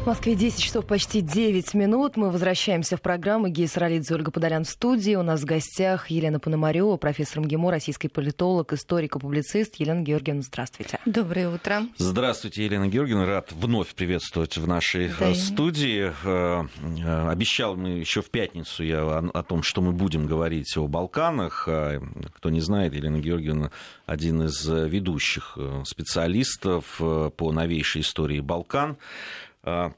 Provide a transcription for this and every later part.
В Москве 10 часов почти 9 минут. Мы возвращаемся в программу «Гея Саралидзе, Ольга Подолян в студии. У нас в гостях Елена Пономарева, профессор МГИМО, российский политолог, историк и публицист. Елена Георгиевна, здравствуйте. Доброе утро. Здравствуйте, Елена Георгиевна. Рад вновь приветствовать в нашей да. студии. Э, э, обещал мы еще в пятницу я о том, что мы будем говорить о Балканах. А, кто не знает, Елена Георгиевна один из ведущих э, специалистов по новейшей истории Балкан. А,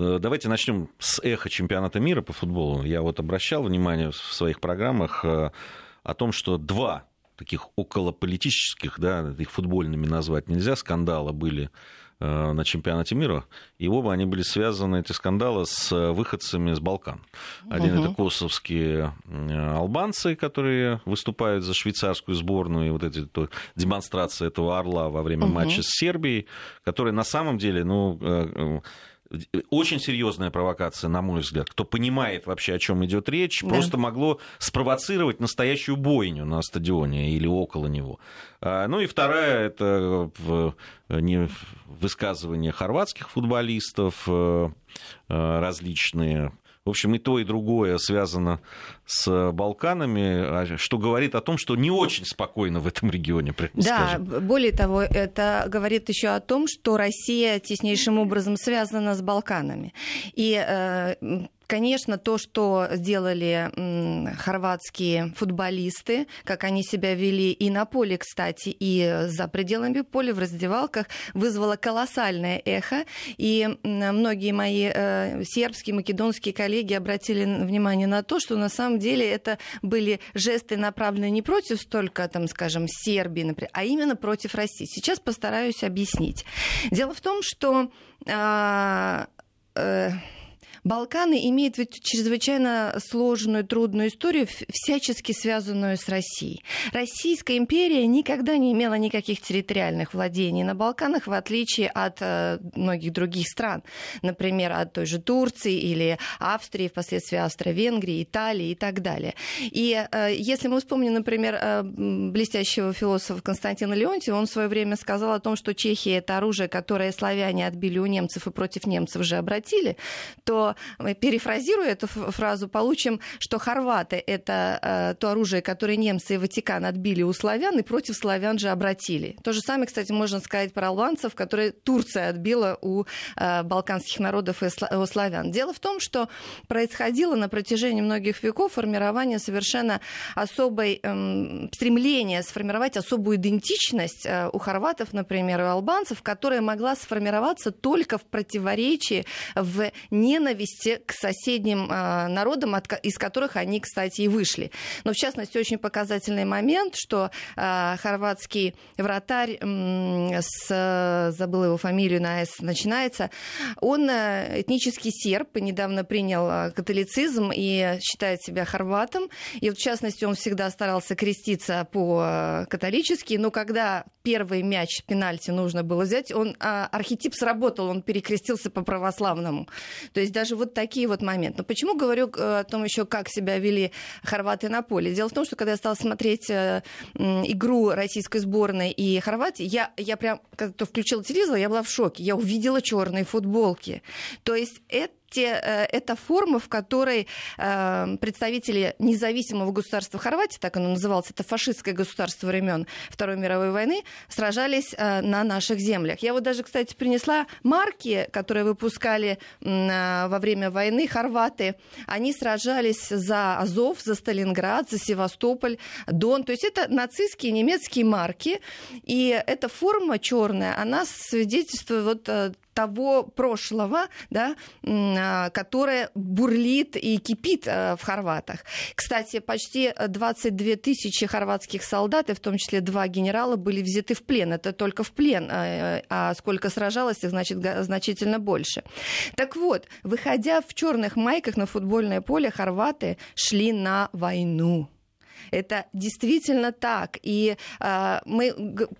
э, давайте начнем с эхо чемпионата мира по футболу. Я вот обращал внимание в своих программах э, о том, что два таких околополитических, да, их футбольными назвать нельзя, скандала были на чемпионате мира, и оба они были связаны, эти скандалы, с выходцами с Балкан. Один угу. это косовские албанцы, которые выступают за швейцарскую сборную, и вот эти то, демонстрации этого орла во время угу. матча с Сербией, которые на самом деле, ну, очень серьезная провокация, на мой взгляд. Кто понимает вообще, о чем идет речь, да. просто могло спровоцировать настоящую бойню на стадионе или около него. А, ну и вторая это высказывания хорватских футболистов э, э, различные в общем, и то, и другое связано с Балканами, а что говорит о том, что не очень спокойно в этом регионе. Да, скажем. более того, это говорит еще о том, что Россия теснейшим образом связана с Балканами. И э, Конечно, то, что сделали хорватские футболисты, как они себя вели и на поле, кстати, и за пределами поля, в раздевалках, вызвало колоссальное эхо. И многие мои э, сербские, македонские коллеги обратили внимание на то, что на самом деле это были жесты, направленные не против столько, там, скажем, Сербии, например, а именно против России. Сейчас постараюсь объяснить. Дело в том, что... Э, э, Балканы имеют ведь чрезвычайно сложную, трудную историю, всячески связанную с Россией. Российская империя никогда не имела никаких территориальных владений на Балканах, в отличие от э, многих других стран. Например, от той же Турции или Австрии, впоследствии Австро-Венгрии, Италии и так далее. И э, если мы вспомним, например, э, блестящего философа Константина Леонтьева, он в свое время сказал о том, что Чехия — это оружие, которое славяне отбили у немцев и против немцев же обратили, то перефразируя эту фразу, получим, что хорваты — это э, то оружие, которое немцы и Ватикан отбили у славян и против славян же обратили. То же самое, кстати, можно сказать про албанцев, которые Турция отбила у э, балканских народов и у славян. Дело в том, что происходило на протяжении многих веков формирование совершенно особой эм, стремления сформировать особую идентичность э, у хорватов, например, у албанцев, которая могла сформироваться только в противоречии, в ненависти ненависти к соседним а, народам, из которых они, кстати, и вышли. Но, в частности, очень показательный момент, что а, хорватский вратарь с, забыл его фамилию, на «С» начинается, он э, этнический серб, недавно принял а, католицизм и считает себя хорватом. И, в частности, он всегда старался креститься по-католически, но когда первый мяч пенальти нужно было взять, он архетип сработал, он перекрестился по православному. То есть даже вот такие вот моменты. Но почему говорю э, о том еще, как себя вели хорваты на поле? Дело в том, что когда я стала смотреть э, игру российской сборной и Хорватии, я, я прям, когда включила телевизор, я была в шоке. Я увидела черные футболки. То есть это те, э, это форма, в которой э, представители независимого государства Хорватии, так оно называлось, это фашистское государство времен Второй мировой войны, сражались э, на наших землях. Я вот даже, кстати, принесла марки, которые выпускали во время войны хорваты. Они сражались за Азов, за Сталинград, за Севастополь, Дон. То есть это нацистские немецкие марки. И эта форма черная, она свидетельствует вот того прошлого, да, а, которое бурлит и кипит э, в Хорватах. Кстати, почти 22 тысячи хорватских солдат, и в том числе два генерала, были взяты в плен. Это только в плен. Э, а сколько сражалось, их значит значительно больше. Так вот, выходя в черных майках на футбольное поле, хорваты шли на войну. Это действительно так. И э, мы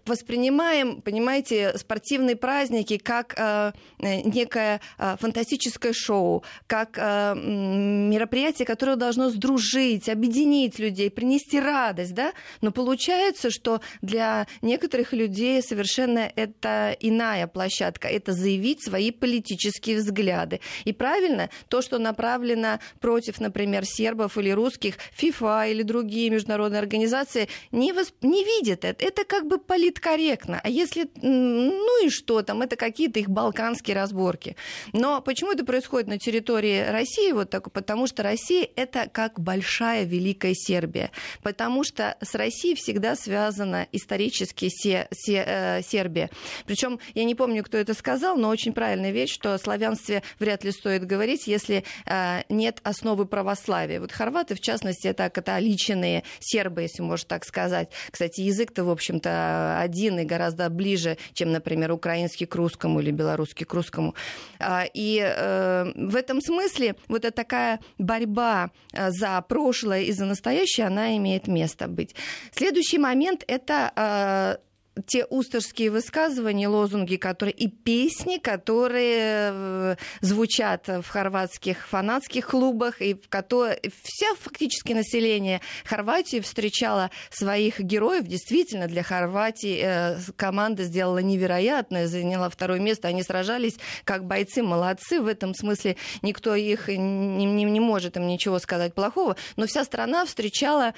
воспринимаем, понимаете, спортивные праздники как э, некое э, фантастическое шоу, как э, мероприятие, которое должно сдружить, объединить людей, принести радость, да? Но получается, что для некоторых людей совершенно это иная площадка. Это заявить свои политические взгляды. И правильно, то, что направлено против, например, сербов или русских, ФИФА или другие международные организации не, восп... не видят это. Это как бы политкорректно. А если, ну и что там, это какие-то их балканские разборки. Но почему это происходит на территории России? Вот так, потому что Россия это как большая великая Сербия. Потому что с Россией всегда связана исторически се, се, э, Сербия. Причем я не помню, кто это сказал, но очень правильная вещь, что о славянстве вряд ли стоит говорить, если э, нет основы православия. Вот хорваты, в частности, это католичные сербы, если можно так сказать. Кстати, язык-то, в общем-то, один и гораздо ближе, чем, например, украинский к русскому или белорусский к русскому. А, и э, в этом смысле вот эта такая борьба э, за прошлое и за настоящее, она имеет место быть. Следующий момент – это те устерские высказывания, лозунги, которые и песни, которые э, звучат в хорватских фанатских клубах, и в которые вся фактически население Хорватии встречала своих героев. Действительно, для Хорватии э, команда сделала невероятное, заняла второе место. Они сражались как бойцы, молодцы. В этом смысле никто их не, не, не может им ничего сказать плохого. Но вся страна встречала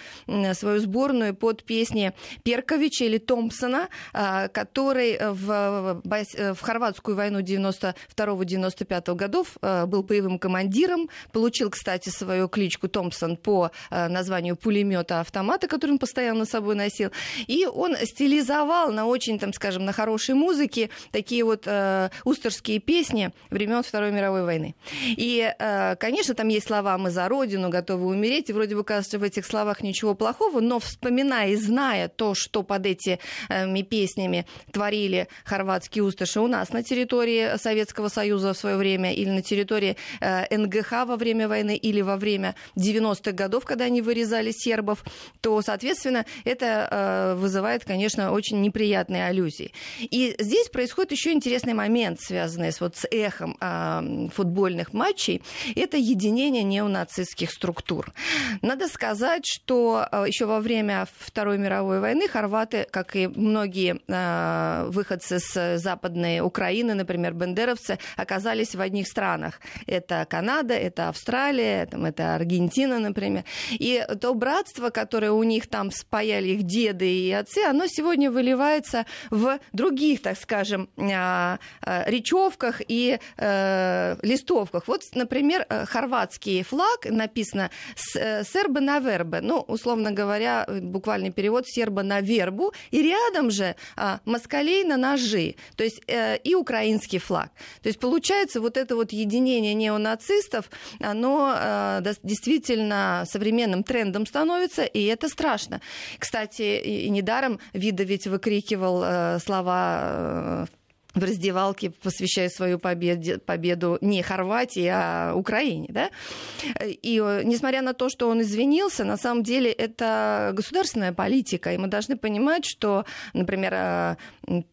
свою сборную под песни Перковича или Томпсона, а, который в, в хорватскую войну 92-95 годов а, был боевым командиром, получил, кстати, свою кличку Томпсон по названию пулемета автомата, который он постоянно с собой носил. И он стилизовал на очень, там, скажем, на хорошей музыке такие вот э, устерские песни времен Второй мировой войны. И, э, конечно, там есть слова «Мы за Родину готовы умереть», и вроде бы кажется в этих словах ничего плохого, но вспоминая и зная то, что под этими песнями творили хорватские усташи у нас на территории Советского Союза в свое время или на территории э, НГХ во время войны или во время 90-х годов, когда они вырезали сербов, то, соответственно, это э, вызывает, конечно, очень неприятные аллюзии. И здесь происходит еще интересный момент, связанный с, вот, с эхом э, футбольных матчей. Это единение неонацистских структур. Надо сказать, что еще во время Второй мировой войны хорваты, как и многие многие э, выходцы с Западной Украины, например, бендеровцы, оказались в одних странах. Это Канада, это Австралия, там, это Аргентина, например. И то братство, которое у них там спаяли их деды и отцы, оно сегодня выливается в других, так скажем, э, э, речевках и э, листовках. Вот, например, э, хорватский флаг написано э, «сербы на вербе», ну, условно говоря, буквальный перевод «серба на вербу», и рядом же а, москалей на ножи, то есть э, и украинский флаг. То есть получается вот это вот единение неонацистов, оно э, действительно современным трендом становится, и это страшно. Кстати, и недаром Вида ведь выкрикивал э, слова в раздевалке, посвящая свою победе, победу не Хорватии, а Украине. Да? И э, несмотря на то, что он извинился, на самом деле это государственная политика, и мы должны понимать, что, например, э,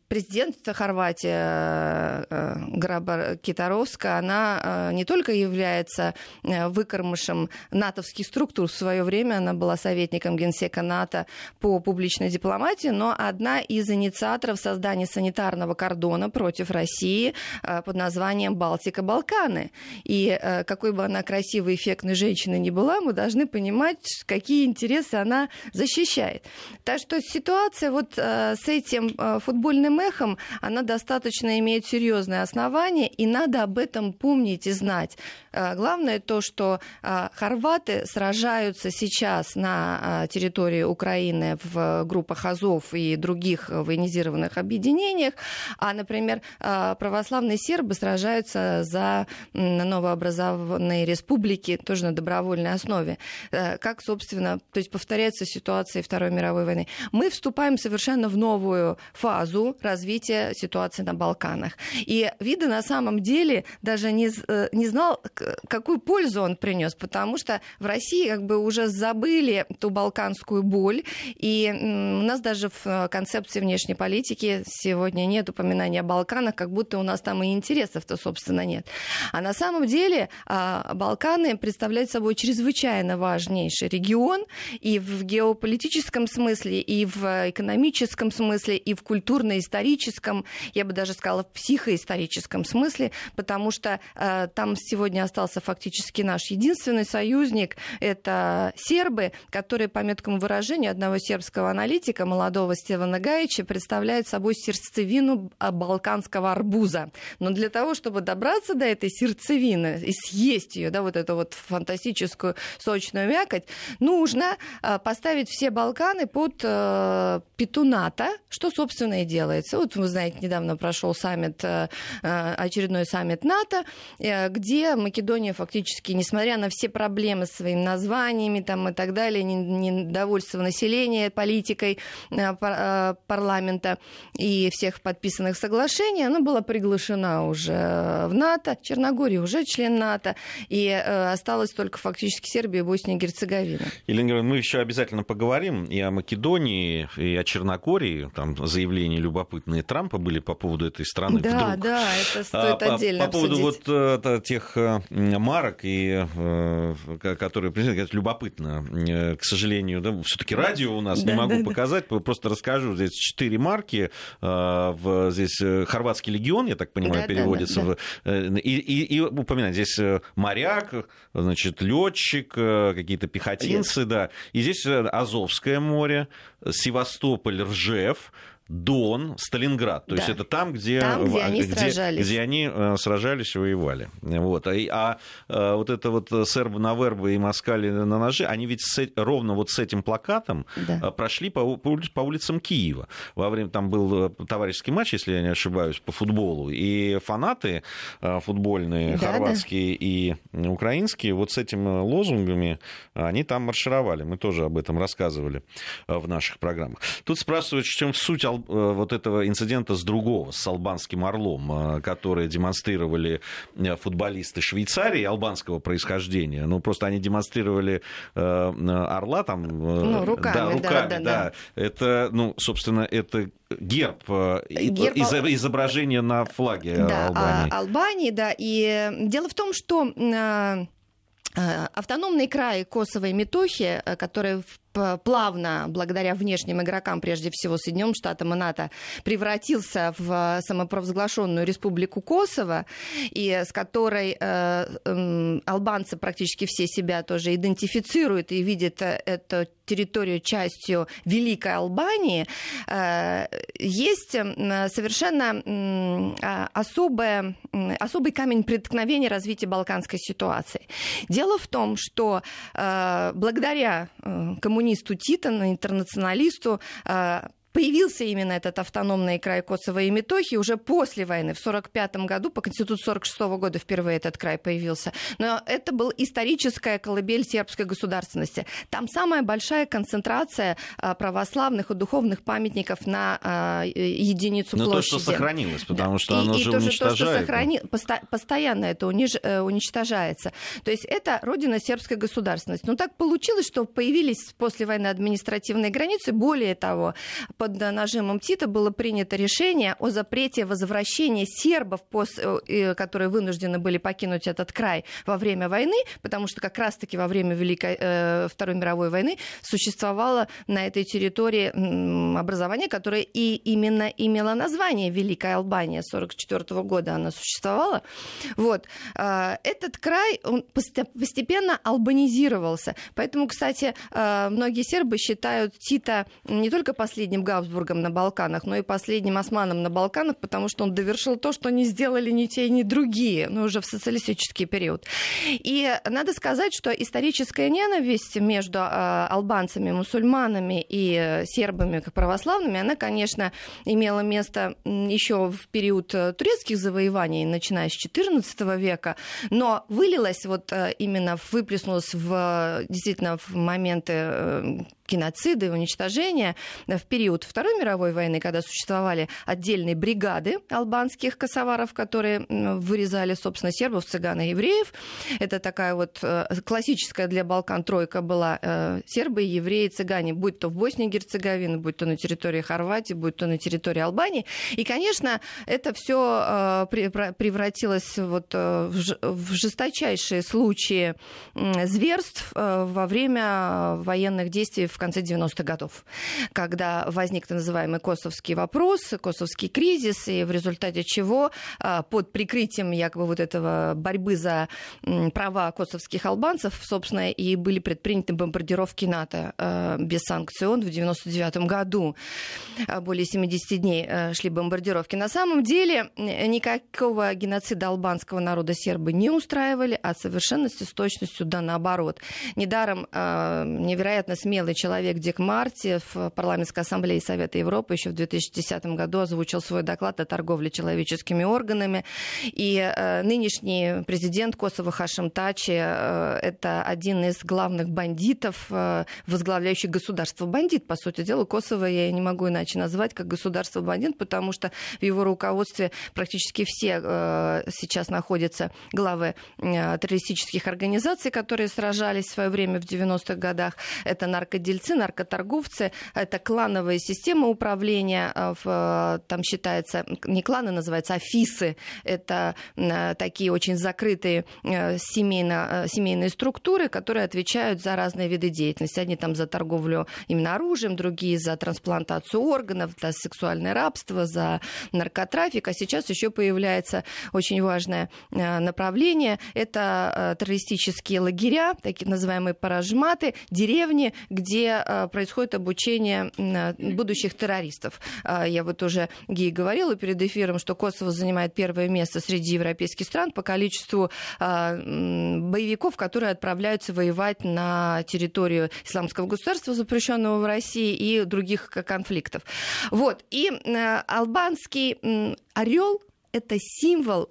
президент Хорватии э, э, Граба Китаровска, она э, не только является выкормышем натовских структур в свое время, она была советником генсека НАТО по публичной дипломатии, но одна из инициаторов создания санитарного кордона против России под названием Балтика-Балканы. И какой бы она красивой, эффектной женщиной ни была, мы должны понимать, какие интересы она защищает. Так что ситуация вот с этим футбольным этим эхом, она достаточно имеет серьезные основания, и надо об этом помнить и знать. А, главное то, что а, хорваты сражаются сейчас на а, территории Украины в группах Азов и других военизированных объединениях, а, например, православные сербы сражаются за новообразованные республики тоже на добровольной основе. Э, как, собственно, то есть повторяется ситуация Второй мировой войны. Мы вступаем совершенно в новую фазу развития ситуации на Балканах. И Вида на самом деле даже не, э, не знал, какую пользу он принес, потому что в России как бы уже забыли ту балканскую боль, и у нас даже в э, концепции внешней политики сегодня нет упоминания о Балканах, как будто у нас там и интересов-то, собственно, нет. А на самом деле а, Балканы представляют собой чрезвычайно важнейший регион и в геополитическом смысле, и в экономическом смысле, и в культурно-историческом, я бы даже сказала, в психоисторическом смысле, потому что э, там сегодня остался фактически наш единственный союзник, это сербы, которые, по меткому выражению одного сербского аналитика, молодого Стивана Гаича, представляют собой сердцевину балканского арбуза. Но для того, чтобы добраться до этой сердцевины и съесть ее, да, вот эту вот фантастическую сочную мякоть, нужно э, поставить все Балканы под э, петуната, что, собственно, и делается. Вот вы знаете, недавно прошел саммит, э, очередной саммит НАТО, где Македония фактически, несмотря на все проблемы с своими названиями там, и так далее, недовольство населения политикой парламента и всех подписанных соглашений, она была приглашена уже в НАТО. Черногория уже член НАТО, и осталось только фактически Сербия, Босния и Герцеговина. Елена мы еще обязательно поговорим и о Македонии, и о Черногории. Там заявления любопытные Трампа были по поводу этой страны. Да, Вдруг. да, это стоит а, отдельно По, по поводу вот э, тех э, марок, и, э, которые это любопытно. К сожалению, да, все-таки радио у нас да, не могу да, показать, да. просто расскажу. Здесь четыре марки. В, здесь хорватский легион, я так понимаю, да, переводится. Да, да. В, и, и, и упоминать здесь моряк, значит, летчик, какие-то пехотинцы, да. И здесь Азовское море, Севастополь, Ржев, Дон, Сталинград. То да. есть это там, где, там, где, они, где, сражались. где они э, сражались и воевали. Вот. А, а, а вот это вот сербы на вербы и москали на ножи, они ведь с, ровно вот с этим плакатом да. Э, прошли по, по улицам Киева. Во время там был товарищеский матч, если я не ошибаюсь, по футболу. И фанаты футбольные, да, хорватские да. и украинские, вот с этими лозунгами они там маршировали. Мы тоже об этом рассказывали в наших программах. Тут спрашивают, в чем суть Э, вот этого инцидента с другого, с албанским орлом, э, который демонстрировали э, футболисты Швейцарии албанского происхождения. Ну, просто они демонстрировали орла там... Ну, руками, да, руками, да, да, да. Это, ну, собственно, это герб, герб... Из, изображение на флаге да, Албании. А, Албании, да. И дело в том, что автономный край Косово и Метохи, который в плавно, благодаря внешним игрокам, прежде всего Соединенным Штатам и НАТО, превратился в самопровозглашенную республику Косово, и с которой э, э, албанцы практически все себя тоже идентифицируют и видят э, эту территорию частью Великой Албании, э, есть совершенно э, особое, особый камень преткновения развития балканской ситуации. Дело в том, что э, благодаря коммунизму коммунисту Титану, интернационалисту, а, появился именно этот автономный край Косово и Метохи уже после войны, в 1945 году, по Конституции 1946 года впервые этот край появился. Но это был историческая колыбель сербской государственности. Там самая большая концентрация а, православных и духовных памятников на а, единицу Но площади. то, что сохранилось, потому да. что оно и, же и то, уничтожает. То, что сохрани... Постоянно это униж... Э, уничтожается. То есть это родина сербской государственности. Но так получилось, что появились после войны административные границы. Более того, по под нажимом Тита было принято решение о запрете возвращения сербов, э, которые вынуждены были покинуть этот край во время войны, потому что как раз-таки во время Великой, э, Второй мировой войны существовало на этой территории образование, которое и именно имело название Великая Албания. 1944 года она существовала. Вот. А, этот край он постепенно албанизировался. Поэтому, кстати, а, многие сербы считают Тита не только последним Габсбургом на Балканах, но и последним османом на Балканах, потому что он довершил то, что не сделали ни те, ни другие, но уже в социалистический период. И надо сказать, что историческая ненависть между а, албанцами, мусульманами и сербами, как православными, она, конечно, имела место еще в период э, турецких завоеваний, начиная с XIV века, но вылилась вот э, именно, выплеснулась в, действительно в моменты э, геноцида и уничтожения в период Второй мировой войны, когда существовали отдельные бригады албанских косоваров, которые вырезали, собственно, сербов, цыган и евреев. Это такая вот э, классическая для Балкан тройка была э, сербы, евреи, цыгане, будь то в Боснии и Герцеговине, будь то на территории Хорватии, будь то на территории Албании. И, конечно, это все э, превратилось вот в жесточайшие случаи зверств во время военных действий в конце 90-х годов, когда возник так называемый косовский вопрос, косовский кризис, и в результате чего под прикрытием якобы вот этого борьбы за права косовских албанцев, собственно, и были предприняты бомбардировки НАТО э, без санкций в 1999 году. Э, более 70 дней шли бомбардировки. На самом деле никакого геноцида албанского народа сербы не устраивали, а совершенности с точностью да наоборот. Недаром невероятно смелый человек Дик Марти в парламентской ассамблее Совета Европы еще в 2010 году озвучил свой доклад о торговле человеческими органами. И нынешний президент Косово Хашим Тачи это один из главных бандитов, э, возглавляющих государство бандит. По сути дела, Косово я не могу иначе назвать как государство бандит, потому что в его руководстве практически все э, сейчас находятся главы э, террористических организаций, которые сражались в свое время в 90-х годах. Это наркодельцы, наркоторговцы, это клановые системы управления. Там считается, не кланы называются, а ФИСы. Это такие очень закрытые семейно, семейные структуры, которые отвечают за разные виды деятельности. Одни там за торговлю именно оружием, другие за трансплантацию органов, за сексуальное рабство, за наркотрафик. А сейчас еще появляется очень важное э, направление. Это э, террористические лагеря, такие называемые паражматы, деревни, где э, происходит обучение будущих террористов. Я вот уже Гей говорила перед эфиром, что Косово занимает первое место среди европейских стран по количеству боевиков, которые отправляются воевать на территорию исламского государства, запрещенного в России, и других конфликтов. Вот. И албанский орел это символ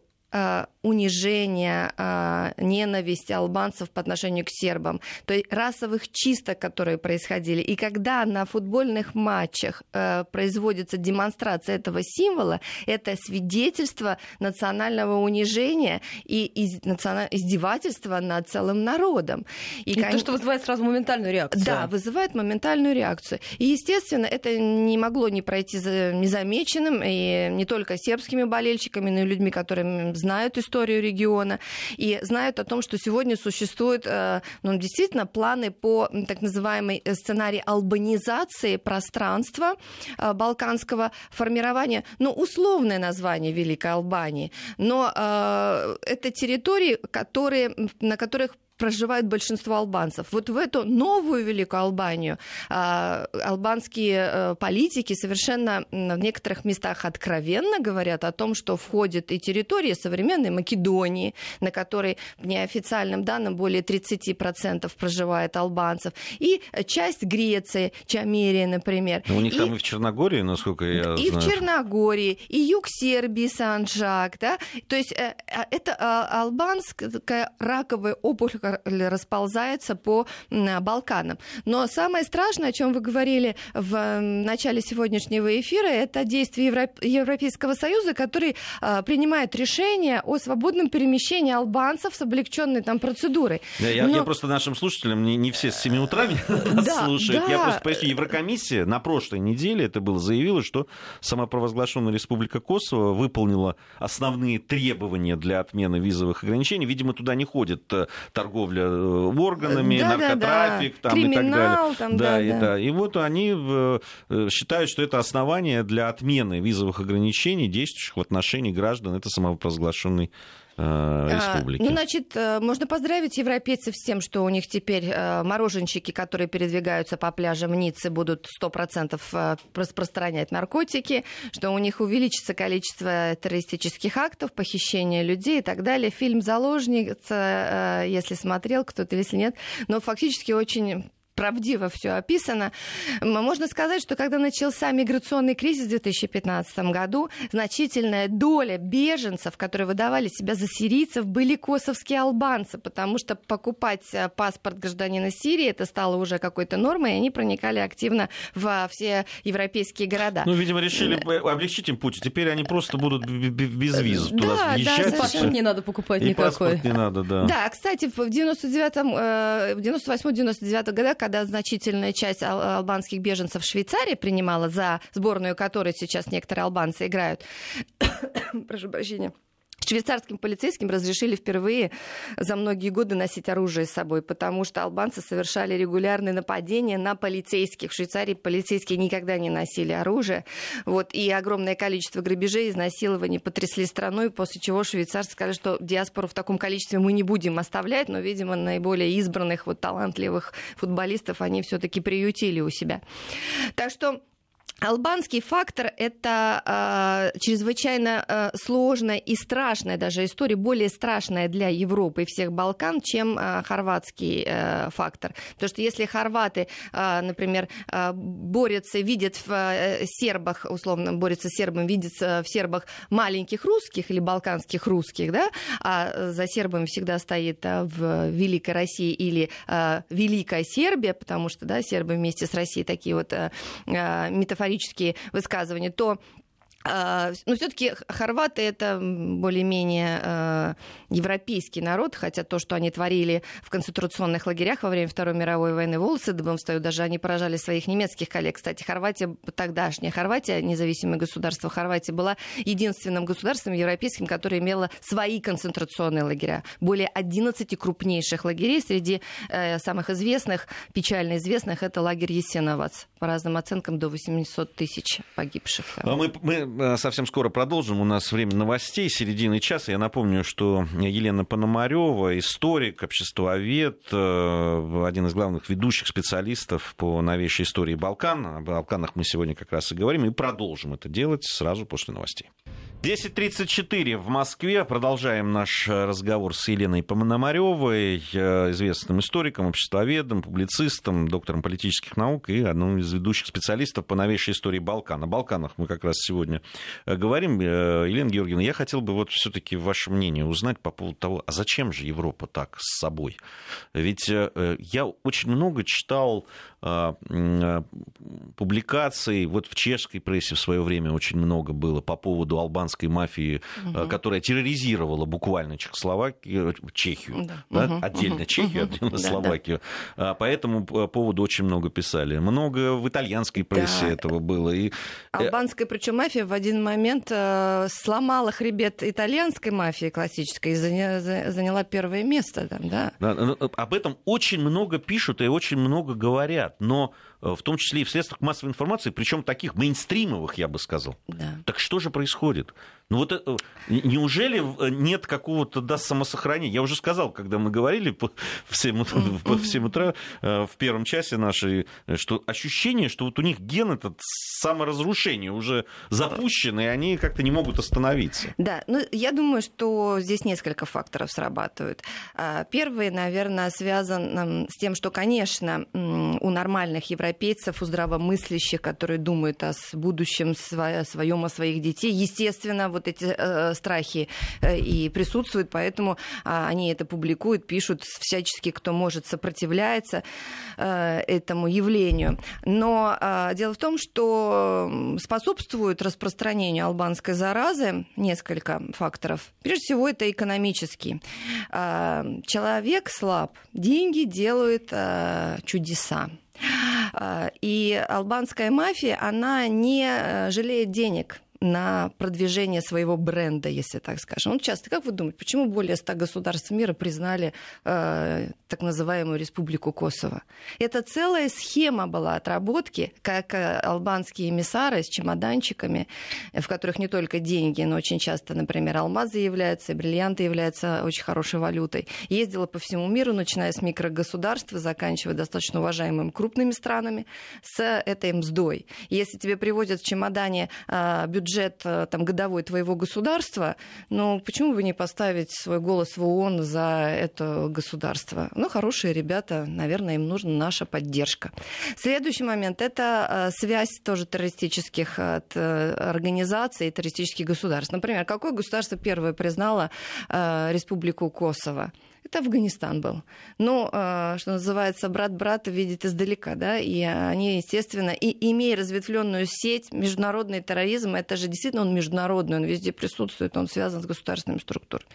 унижения, а, ненависти албанцев по отношению к сербам, то есть расовых чисток, которые происходили. И когда на футбольных матчах э, производится демонстрация этого символа, это свидетельство национального унижения и издевательства над целым народом. И, и то, что вызывает сразу моментальную реакцию. Да, вызывает моментальную реакцию. И, естественно, это не могло не пройти незамеченным, и не только сербскими болельщиками, но и людьми, которые знают историю историю региона и знают о том, что сегодня существуют э, ну, действительно планы по так называемой э, сценарии албанизации пространства э, балканского формирования, ну, условное название Великой Албании, но это территории, которые, на которых проживает большинство албанцев. Вот в эту новую Великую Албанию а, албанские э, политики совершенно в некоторых местах откровенно говорят о том, что входит и территория современной Македонии, на которой, по неофициальным данным, более 30% проживает албанцев, и часть Греции, Чамерия, например. Но у них и, там и в Черногории, насколько я и знаю. И в Черногории, и юг Сербии, Санджак, да, то есть э, а, это а, албанская раковая опухоль расползается по Балканам. Но самое страшное, о чем вы говорили в начале сегодняшнего эфира, это действия Европейского Союза, который а, принимает решение о свободном перемещении албанцев с облегченной там процедурой. Да, я, Но... я просто нашим слушателям не, не все с 7 утра да, слушают. Да. Я просто поясню, Еврокомиссия на прошлой неделе, это было, заявила, что самопровозглашенная Республика Косово выполнила основные требования для отмены визовых ограничений. Видимо, туда не ходит э, торговля э, органами, да, наркотрафик да, да. Там, и так далее. Там, да, да, и, да. да. и вот они э, считают, что это основание для отмены визовых ограничений, действующих в отношении граждан. Это самопровозглашенный э, а, республики. ну, значит, можно поздравить европейцев с тем, что у них теперь мороженщики, которые передвигаются по пляжам Ниццы, будут 100% распространять наркотики, что у них увеличится количество террористических актов, похищения людей и так далее. Фильм «Заложница», если смотрел кто-то, если нет, но фактически очень правдиво все описано. Можно сказать, что когда начался миграционный кризис в 2015 году, значительная доля беженцев, которые выдавали себя за сирийцев, были косовские албанцы, потому что покупать э, паспорт гражданина Сирии это стало уже какой-то нормой, и они проникали активно во все европейские города. Ну, видимо, решили облегчить им путь. Теперь они просто будут без виз туда да, въезжать. Да, паспорт не надо покупать и никакой. паспорт не надо, да. Да, кстати, в 99-м, э, в 98-99 годах, когда значительная часть албанских беженцев в Швейцарии принимала за сборную, которой сейчас некоторые албанцы играют, прошу прощения, Швейцарским полицейским разрешили впервые за многие годы носить оружие с собой, потому что албанцы совершали регулярные нападения на полицейских. В Швейцарии полицейские никогда не носили оружие. Вот, и огромное количество грабежей, изнасилований потрясли страной, после чего швейцарцы сказали, что диаспору в таком количестве мы не будем оставлять, но, видимо, наиболее избранных, вот, талантливых футболистов они все-таки приютили у себя. Так что Албанский фактор – это э, чрезвычайно э, сложная и страшная даже история, более страшная для Европы и всех Балкан, чем э, хорватский э, фактор. Потому что если хорваты, э, например, э, борются, видят в э, сербах, условно, борются с сербами, видят в сербах маленьких русских или балканских русских, да, а за сербами всегда стоит э, в Великой России или э, Великая Сербия, потому что, да, сербы вместе с Россией такие вот э, метафорические метафорические высказывания, то но ну, все-таки хорваты это более-менее э, европейский народ, хотя то, что они творили в концентрационных лагерях во время Второй мировой войны, волосы дыбом встают, даже они поражали своих немецких коллег. Кстати, Хорватия, тогдашняя Хорватия, независимое государство Хорватия, была единственным государством европейским, которое имело свои концентрационные лагеря. Более 11 крупнейших лагерей, среди э, самых известных, печально известных, это лагерь Есеновац. По разным оценкам, до 800 тысяч погибших. А мы, мы совсем скоро продолжим. У нас время новостей, середины часа. Я напомню, что Елена Пономарева, историк, обществовед, э, один из главных ведущих специалистов по новейшей истории Балкан. О Балканах мы сегодня как раз и говорим, и продолжим это делать сразу после новостей. 10.34 в Москве. Продолжаем наш разговор с Еленой Пономаревой, э, известным историком, обществоведом, публицистом, доктором политических наук и одним из ведущих специалистов по новейшей истории Балкан. О Балканах мы как раз сегодня э, говорим. Э, Елена Георгиевна, я хотел бы вот все-таки ваше мнение узнать по поводу того, а зачем же Европа так с собой? Ведь я очень много читал публикаций, вот в чешской прессе в свое время очень много было по поводу германской мафии, угу. которая терроризировала буквально Чехословакию, Чехию, да. Да? Угу. отдельно угу. Чехию, отдельно да, Словакию. Да. По этому поводу очень много писали. Много в итальянской прессе да. этого было. И... Э, Албанская, причем мафия в один момент э, сломала хребет итальянской мафии классической и заняла первое место. Там, да? Ну, об этом очень много пишут и очень много говорят, но в том числе и в средствах массовой информации, причем таких мейнстримовых, я бы сказал. Да. Так что же происходит? Ну вот это, неужели нет какого-то да, самосохранения? Я уже сказал, когда мы говорили в 7, утра, в 7 утра в первом часе нашей, что ощущение, что вот у них ген этот саморазрушение уже запущен, и они как-то не могут остановиться. Да, ну я думаю, что здесь несколько факторов срабатывают. А, первый, наверное, связан с тем, что, конечно, у нормальных европейцев, у здравомыслящих, которые думают о будущем своем, о своих детей, естественно, вот эти э, страхи э, и присутствуют, поэтому э, они это публикуют, пишут всячески, кто может, сопротивляется э, этому явлению. Но э, дело в том, что способствует распространению албанской заразы несколько факторов. Прежде всего, это экономический. Э, человек слаб, деньги делают э, чудеса. Э, и албанская мафия, она не э, жалеет денег на продвижение своего бренда, если так скажем. Вот часто, как вы думаете, почему более 100 государств мира признали э, так называемую Республику Косово? Это целая схема была отработки, как э, албанские эмиссары с чемоданчиками, в которых не только деньги, но очень часто, например, алмазы являются, бриллианты являются очень хорошей валютой. Ездила по всему миру, начиная с микрогосударств, заканчивая достаточно уважаемыми крупными странами, с этой мздой. Если тебе привозят в чемодане э, бюджет бюджет там, годовой твоего государства, ну почему бы не поставить свой голос в ООН за это государство? Ну, хорошие ребята, наверное, им нужна наша поддержка. Следующий момент – это связь тоже террористических организаций, террористических государств. Например, какое государство первое признало Республику Косово? Это Афганистан был. Ну, что называется, брат брата видит издалека, да, и они, естественно, и имея разветвленную сеть, международный терроризм, это же действительно он международный, он везде присутствует, он связан с государственными структурами.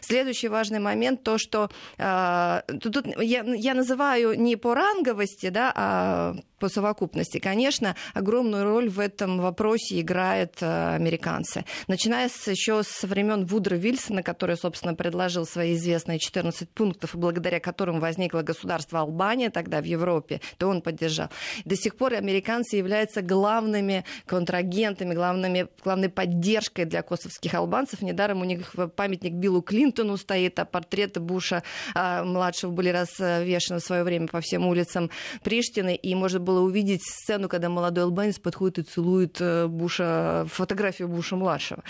Следующий важный момент, то, что тут я, я называю не по ранговости, да, а по совокупности. Конечно, огромную роль в этом вопросе играют американцы. Начиная с, еще с времен Вудра Вильсона, который, собственно, предложил свои известные 14 11 пунктов, благодаря которым возникло государство Албания тогда в Европе, то он поддержал. До сих пор американцы являются главными контрагентами, главными, главной поддержкой для косовских албанцев. Недаром у них памятник Биллу Клинтону стоит, а портреты Буша а, младшего были развешаны в свое время по всем улицам Приштины, и можно было увидеть сцену, когда молодой албанец подходит и целует э, Буша, фотографию Буша младшего.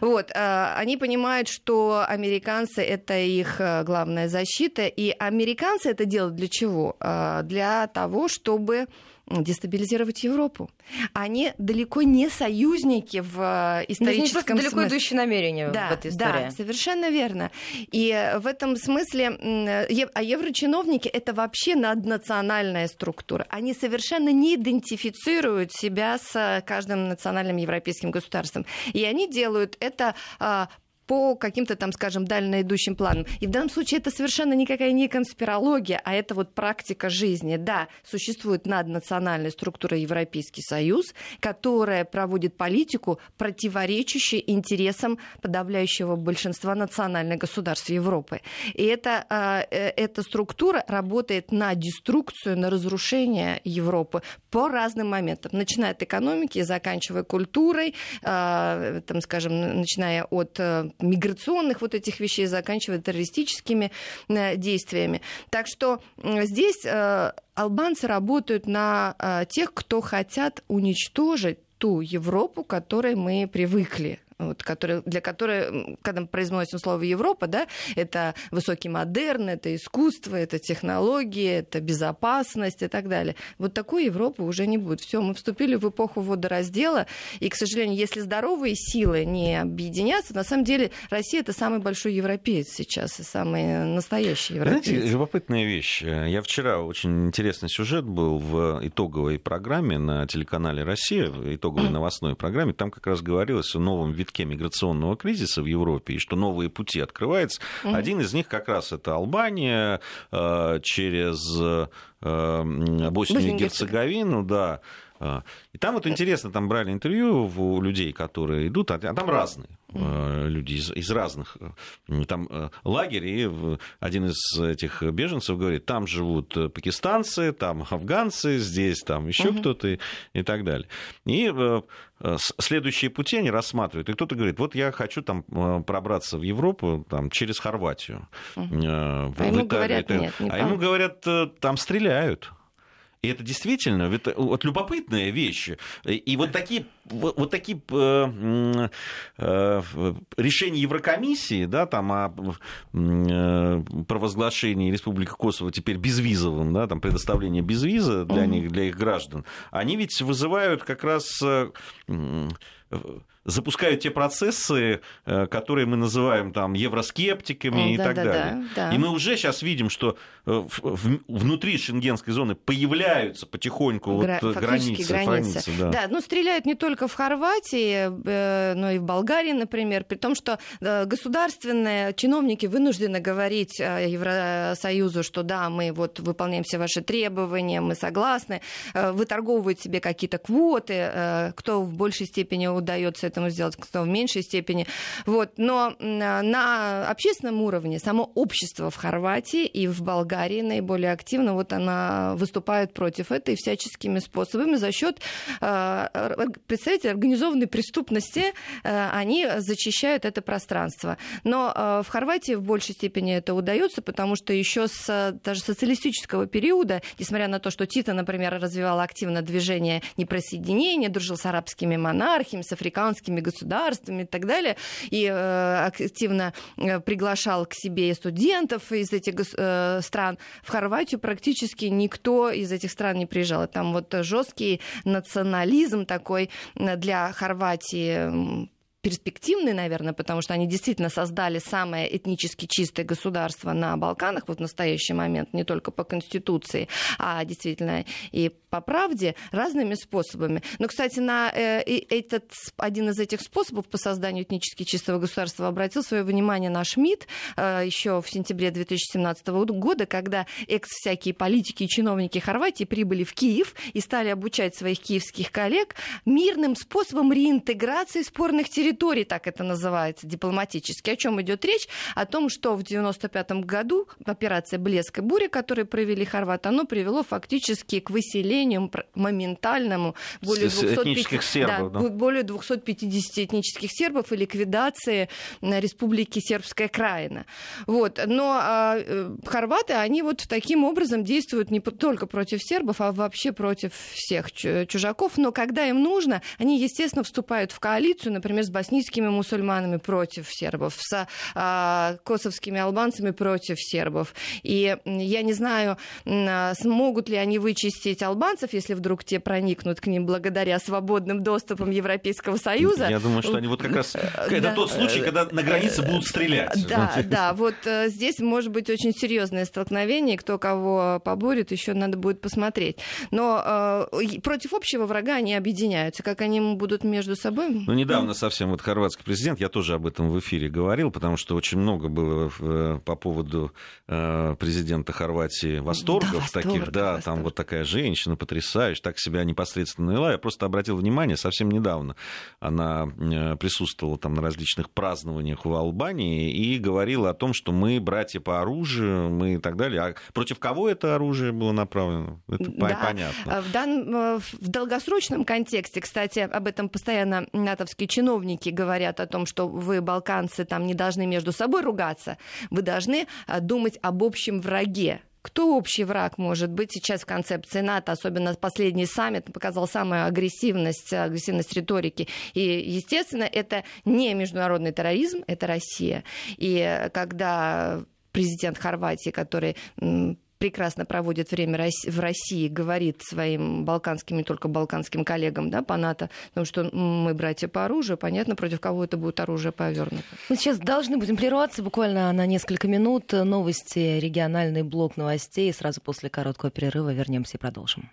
Вот. А, они понимают, что американцы это их э, главная защита. И американцы это делают для чего? Для того, чтобы дестабилизировать Европу. Они далеко не союзники в э, историческом смысле. далеко идущие намерения да, в этой истории. Да, совершенно верно. И в этом смысле, а еврочиновники это вообще наднациональная структура. Они совершенно не идентифицируют себя с каждым национальным европейским государством. И они делают это а, по каким-то там, скажем, дальноидущим планам. И в данном случае это совершенно никакая не конспирология, а это вот практика жизни. Да, существует наднациональная структура Европейский Союз, которая проводит политику, противоречащую интересам подавляющего большинства национальных государств Европы. И это, а, э, эта структура работает на деструкцию, на разрушение Европы по разным моментам, начиная от экономики, заканчивая культурой, а, там, скажем, начиная от э, миграционных вот этих вещей, заканчивая террористическими э, действиями. Так что здесь э, албанцы работают на э, тех, кто хотят уничтожить ту Европу, к которой мы привыкли вот, который, для которой, когда мы произносим слово Европа, да, это высокий модерн, это искусство, это технологии, это безопасность и так далее. Вот такой Европы уже не будет. Все, мы вступили в эпоху водораздела, и, к сожалению, если здоровые силы не объединятся, на самом деле Россия это самый большой европеец сейчас, и самый настоящий европеец. Знаете, любопытная вещь. Я вчера очень интересный сюжет был в итоговой программе на телеканале «Россия», итоговой новостной программе. Там как раз говорилось о новом витке миграционного кризиса в Европе, и что новые пути открываются. Угу. Один из них как раз это Албания э, через э, Боснию и Герцеговину, да. А, и там вот интересно, там брали интервью у людей, которые идут, а там разные люди из, из разных там лагерь, и один из этих беженцев говорит, там живут пакистанцы, там афганцы, здесь там еще угу. кто-то и, и так далее. И Э, следующие пути они рассматривают. И кто-то говорит, вот я хочу там э, пробраться в Европу там, через Хорватию. Угу. А ему говорят, нет, не а ему говорят, там стреляют. И это действительно это, вот любопытная вещь. И вот такие, вот, вот такие э, э, решения Еврокомиссии, да, там о э, провозглашении Республики Косово теперь безвизовым, да, там предоставление безвиза для них, для их граждан, они ведь вызывают как раз э, запускают те процессы, э, которые мы называем там евроскептиками и да, так да, далее. Да. И мы уже сейчас видим, что э, внутри шенгенской зоны появляются потихоньку Гра- вот границы. границы. границы да. да, ну стреляют не только в Хорватии, э, но и в Болгарии, например, при том, что государственные чиновники вынуждены говорить Евросоюзу, что да, мы вот выполняем все ваши требования, мы согласны, выторговывают себе какие-то квоты, кто в большей степени удается этому сделать, кто в меньшей степени. Вот. Но на общественном уровне само общество в Хорватии и в Болгарии наиболее активно вот она выступает против этой всяческими способами за счет а, представителей организованной преступности а, они зачищают это пространство. Но в Хорватии в большей степени это удается, потому что еще с даже социалистического периода, несмотря на то, что Тита, например, развивал активно движение неприсоединения, дружил с арабскими монархиями, с африканскими балканскими государствами и так далее, и активно приглашал к себе студентов из этих стран. В Хорватию практически никто из этих стран не приезжал. Там вот жесткий национализм такой для Хорватии перспективный, наверное, потому что они действительно создали самое этнически чистое государство на Балканах вот в настоящий момент, не только по Конституции, а действительно и по правде разными способами. Но, кстати, на э, этот, один из этих способов по созданию этнически чистого государства обратил свое внимание наш МИД э, еще в сентябре 2017 года, когда экс всякие политики и чиновники Хорватии прибыли в Киев и стали обучать своих киевских коллег мирным способом реинтеграции спорных территорий, так это называется дипломатически. О чем идет речь? О том, что в 1995 году операция «Блеск и буря», которую провели хорваты, оно привело фактически к выселению моментальному более 250, сербов, да, да. более 250 этнических сербов и ликвидации республики Сербская Краина. Вот. Но а, э, хорваты, они вот таким образом действуют не только против сербов, а вообще против всех чужаков. Но когда им нужно, они, естественно, вступают в коалицию, например, с боснийскими мусульманами против сербов, с а, косовскими албанцами против сербов. И я не знаю, а, смогут ли они вычистить албанцев, если вдруг те проникнут к ним благодаря свободным доступам Европейского Союза. Я думаю, что они вот как раз... Это да. тот случай, когда на границе будут стрелять. Да, да, вот э, здесь может быть очень серьезное столкновение, кто кого поборет, еще надо будет посмотреть. Но э, против общего врага они объединяются. Как они будут между собой? Ну, недавно совсем вот хорватский президент, я тоже об этом в эфире говорил, потому что очень много было э, по поводу президента Хорватии восторгов да, таких, да, восторг. там вот такая женщина потрясающе, так себя непосредственно вела. Я просто обратил внимание, совсем недавно она э, присутствовала там на различных празднованиях в Албании и говорила о том, что мы братья по оружию, мы и так далее. А против кого это оружие было направлено? Это да. понятно. В, дан... Э, в долгосрочном контексте, кстати, об этом постоянно натовские чиновники говорят о том, что вы, балканцы, там не должны между собой ругаться, вы должны э, думать об общем враге кто общий враг может быть сейчас в концепции НАТО, особенно последний саммит показал самую агрессивность, агрессивность риторики. И, естественно, это не международный терроризм, это Россия. И когда президент Хорватии, который прекрасно проводит время в России, говорит своим балканским, не только балканским коллегам да, по НАТО, потому что мы братья по оружию, понятно, против кого это будет оружие повернуто. Мы сейчас должны будем прерваться буквально на несколько минут. Новости, региональный блок новостей. Сразу после короткого перерыва вернемся и продолжим.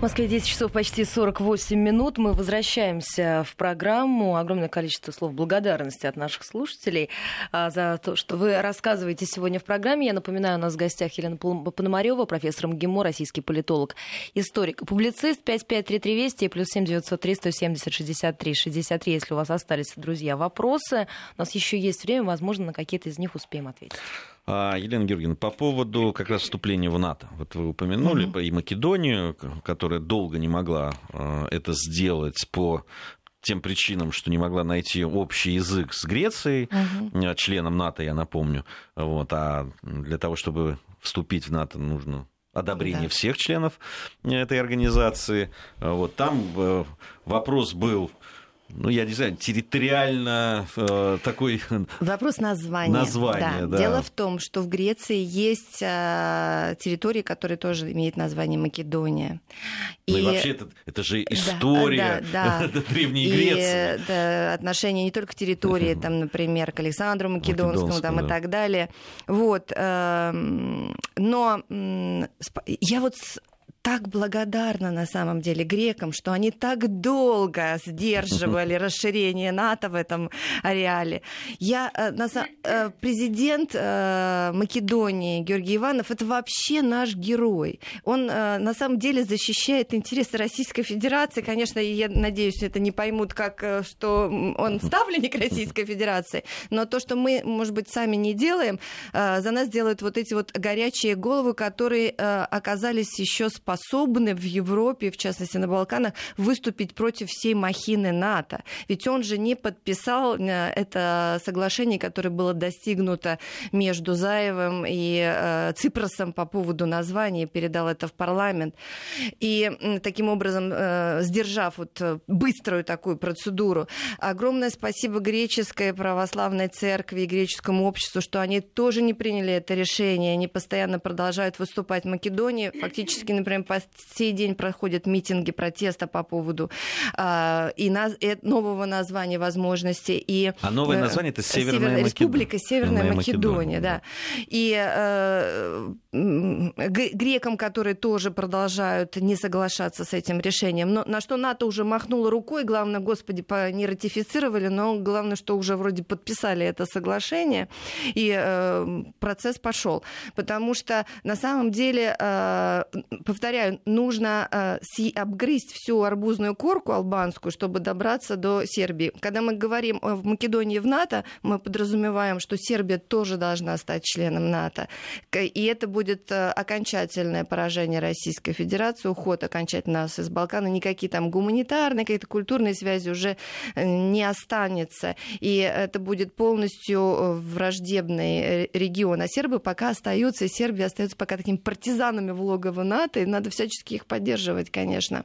В Москве 10 часов почти 48 минут. Мы возвращаемся в программу. Огромное количество слов благодарности от наших слушателей а, за то, что вы рассказываете сегодня в программе. Я напоминаю, у нас в гостях Елена Пономарева, профессор МГИМО, российский политолог, историк, публицист. 5533 Вести плюс 7903 170 63 63. Если у вас остались, друзья, вопросы, у нас еще есть время, возможно, на какие-то из них успеем ответить. А, Елена Георгиевна, по поводу как раз вступления в НАТО. Вот вы упомянули угу. и Македонию, которая долго не могла а, это сделать по тем причинам, что не могла найти общий язык с Грецией, угу. членом НАТО, я напомню. Вот, а для того, чтобы вступить в НАТО, нужно одобрение да. всех членов этой организации. Вот там э, вопрос был ну, я не знаю, территориально э, такой... Вопрос названия. Название, да. да. Дело в том, что в Греции есть э, территории, которые тоже имеют название Македония. Ну и, и вообще это, это же история да, да, да. Древней и, Греции. Да, отношение не только к территории, там, например, к Александру Македонскому там, да. и так далее. Вот. Э, но я вот так благодарна на самом деле грекам, что они так долго сдерживали расширение НАТО в этом ареале. Я, э, э, президент э, Македонии Георгий Иванов, это вообще наш герой. Он на самом деле защищает интересы Российской Федерации. Конечно, я надеюсь, это не поймут, как что он ставленник Российской Федерации, но то, что мы, может быть, сами не делаем, за нас делают вот эти вот горячие головы, которые оказались еще с способны в Европе, в частности на Балканах, выступить против всей махины НАТО. Ведь он же не подписал э, это соглашение, которое было достигнуто между Заевым и э, Ципросом по поводу названия, передал это в парламент. И таким образом, э, сдержав вот быструю такую процедуру, огромное спасибо греческой православной церкви и греческому обществу, что они тоже не приняли это решение, они постоянно продолжают выступать в Македонии. Фактически, например, по сей день проходят митинги протеста по поводу э, и, на, и нового названия возможности. И, а новое э, название это Северная, Северная Республика Северная Македония, Македония, да. И э, грекам, которые тоже продолжают не соглашаться с этим решением. Но на что НАТО уже махнуло рукой, главное, господи, не ратифицировали, но главное, что уже вроде подписали это соглашение, и э, процесс пошел. Потому что на самом деле, э, повторяю, нужно э, обгрызть всю арбузную корку албанскую, чтобы добраться до Сербии. Когда мы говорим в Македонии в НАТО, мы подразумеваем, что Сербия тоже должна стать членом НАТО. И это будет э, окончательное поражение Российской Федерации, уход окончательно нас из Балкана. Никакие там гуманитарные, какие-то культурные связи уже э, не останется. И это будет полностью э, враждебный регион. А сербы пока остаются, и Сербия остается пока такими партизанами в логово НАТО, и надо всячески их поддерживать, конечно.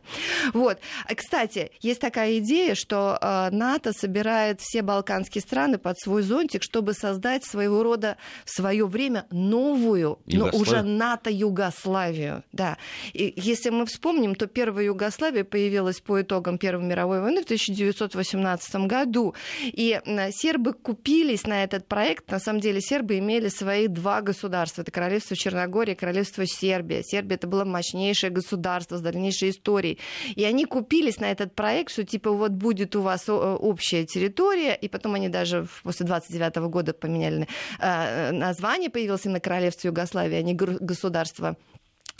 Вот. Кстати, есть такая идея, что НАТО собирает все балканские страны под свой зонтик, чтобы создать своего рода в свое время новую, но уже НАТО-Югославию. Да. И если мы вспомним, то первая Югославия появилась по итогам Первой мировой войны в 1918 году. И сербы купились на этот проект. На самом деле сербы имели свои два государства. Это королевство Черногория и королевство Сербия. Сербия это было мощнейшее государство с дальнейшей историей. И они купились на этот проект, что типа вот будет у вас общая территория, и потом они даже после 29 года поменяли э, название, появилось именно королевство Югославии, а не государство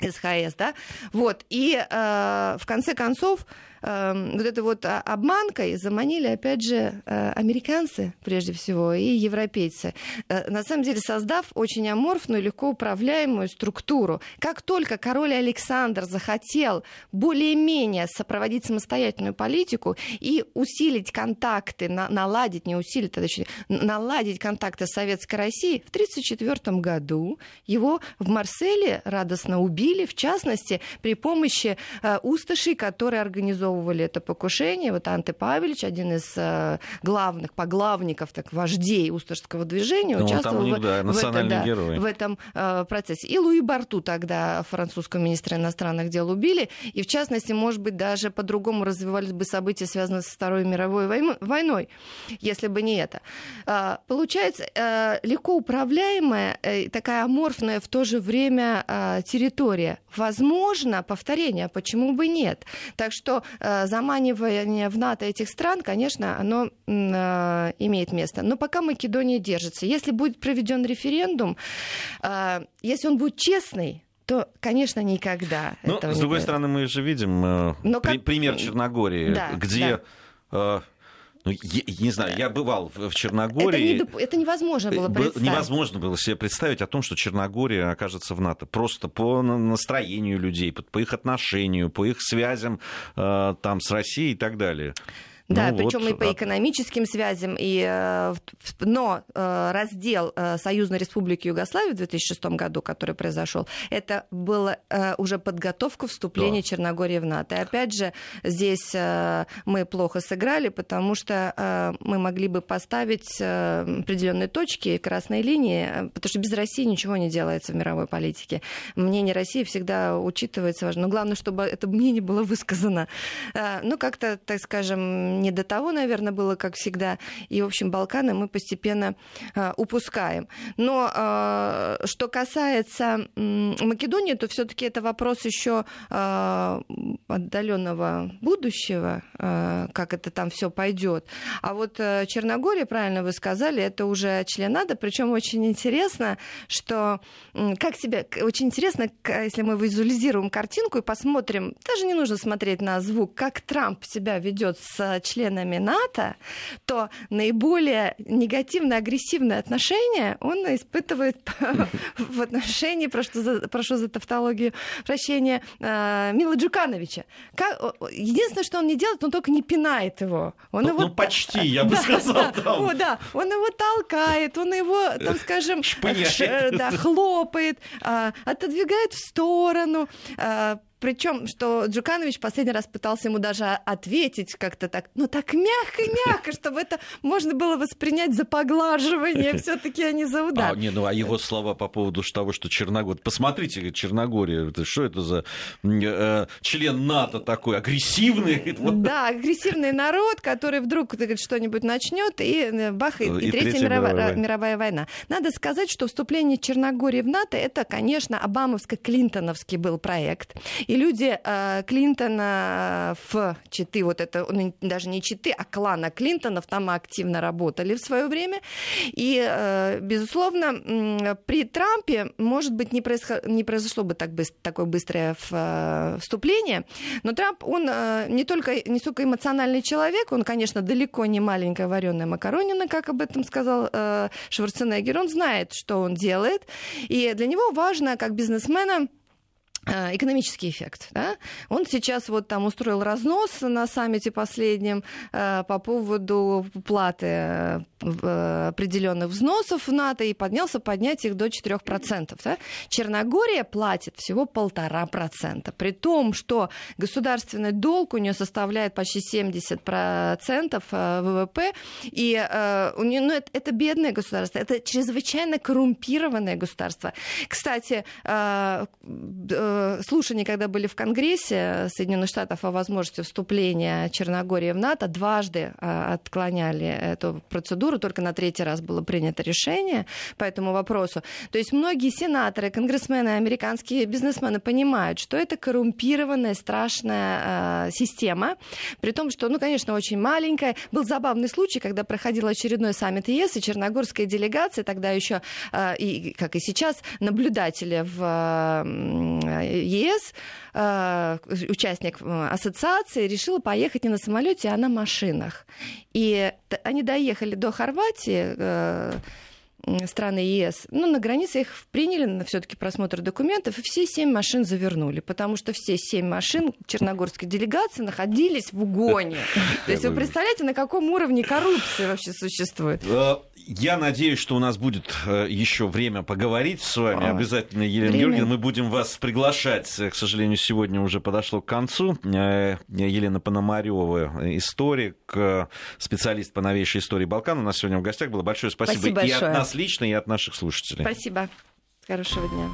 СХС, да, вот, и э, в конце концов вот этой вот а, обманкой заманили, опять же, э, американцы, прежде всего, и европейцы. Э, на самом деле, создав очень аморфную, легко управляемую структуру. Как только король Александр захотел более-менее сопроводить самостоятельную политику и усилить контакты, на, наладить, не усилить, а точнее, наладить контакты с Советской Россией, в 1934 году его в Марселе радостно убили, в частности, при помощи э, усташей, которые организовывали организовывали это покушение. Вот Анте Павелич, один из э, главных поглавников, так, вождей Усташского движения, ну, участвовал них, в, да, в, это, да, в этом э, процессе. И Луи Барту тогда, французского министра иностранных дел, убили. И, в частности, может быть, даже по-другому развивались бы события, связанные со Второй мировой войной, если бы не это. Э, получается, э, легко управляемая, э, такая аморфная в то же время э, территория. Возможно, повторение, почему бы нет? Так что заманивание в НАТО этих стран, конечно, оно э, имеет место. Но пока Македония держится. Если будет проведен референдум, э, если он будет честный, то, конечно, никогда. Но, с другой будет. стороны, мы же видим Но при, как... пример Черногории, да, где да. Ну, я, не знаю, я бывал в Черногории. Это, не, это невозможно было представить. Невозможно было себе представить о том, что Черногория окажется в НАТО. Просто по настроению людей, по их отношению, по их связям э, там с Россией и так далее. Да, ну, причем вот, и по экономическим связям. И, э, но э, раздел э, Союзной Республики Югославии в 2006 году, который произошел, это была уже подготовка вступления да. Черногории в НАТО. И опять же, здесь мы плохо сыграли, потому что мы могли бы поставить определенные точки, красные линии, потому что без России ничего не делается в мировой политике. Мнение России всегда учитывается важно. Но главное, чтобы это мнение было высказано. Ну, как-то, так скажем, не до того, наверное, было, как всегда. И, в общем, Балканы мы постепенно э, упускаем. Но э, что касается Македонии, то все-таки это вопрос еще э, отдаленного будущего, как это там все пойдет. А вот э, Черногория, правильно вы сказали, это уже членада, причем очень интересно, что как себя, очень интересно, если мы визуализируем картинку и посмотрим, даже не нужно смотреть на звук, как Трамп себя ведет с членами НАТО, то наиболее негативно-агрессивное отношение он испытывает в отношении, прошу за, прошу за тавтологию, прощения, э, Мила Джукановича. Единственное, что он не делает, он только не пинает его. Он ну, его... ну почти, я бы сказал. О, да, он его толкает, он его, там, скажем, да, хлопает, а, отодвигает в сторону, а, причем, что Джуканович последний раз пытался ему даже ответить как-то так, ну так мягко-мягко, чтобы это можно было воспринять за поглаживание, все-таки, а не за удар. А, не, ну а его слова по поводу того, что Черногория... Посмотрите, Черногория, это, что это за э, член НАТО такой, агрессивный? Да, агрессивный народ, который вдруг что-нибудь начнет, и э, бах, и, и, и Третья, Третья мировая, мировая. мировая война. Надо сказать, что вступление Черногории в НАТО, это, конечно, Обамовско-Клинтоновский был проект. И люди э, Клинтона в Читы, вот это ну, даже не Читы, а клана Клинтонов там активно работали в свое время. И, э, безусловно, при Трампе, может быть, не, происход... не произошло бы так быстро, такое быстрое э, вступление, но Трамп, он не только не столько эмоциональный человек, он, конечно, далеко не маленькая вареная макаронина, как об этом сказал Шварценеггер, он знает, что он делает, и для него важно, как бизнесмена, Э, экономический эффект. Да? Он сейчас вот там устроил разнос на саммите последнем э, по поводу платы э, определенных взносов в НАТО и поднялся поднять их до 4%. Да? Черногория платит всего полтора процента, при том, что государственный долг у нее составляет почти 70% ВВП, и у нее, ну, это, это бедное государство, это чрезвычайно коррумпированное государство. Кстати, слушания, когда были в Конгрессе Соединенных Штатов о возможности вступления Черногории в НАТО, дважды а, отклоняли эту процедуру, только на третий раз было принято решение по этому вопросу. То есть многие сенаторы, конгрессмены, американские бизнесмены понимают, что это коррумпированная, страшная э, система, при том, что, ну, конечно, очень маленькая. Был забавный случай, когда проходил очередной саммит ЕС, и черногорская делегация, тогда еще, э, и, как и сейчас, наблюдатели в ЕС, э, участник э, ассоциации, решила поехать не на самолете, а на машинах. И они доехали до Хорватии, э, страны ЕС, ну, на границе их приняли на все-таки просмотр документов, и все семь машин завернули, потому что все семь машин черногорской делегации находились в угоне. То есть вы представляете, на каком уровне коррупции вообще существует? Я надеюсь, что у нас будет э, еще время поговорить с вами. Обязательно, Елена время. Георгиевна, мы будем вас приглашать. К сожалению, сегодня уже подошло к концу. Э, Елена Пономарева, историк, э, специалист по новейшей истории Балкан. У нас сегодня в гостях было большое спасибо, спасибо и от нас лично, и от наших слушателей. Спасибо. Хорошего дня.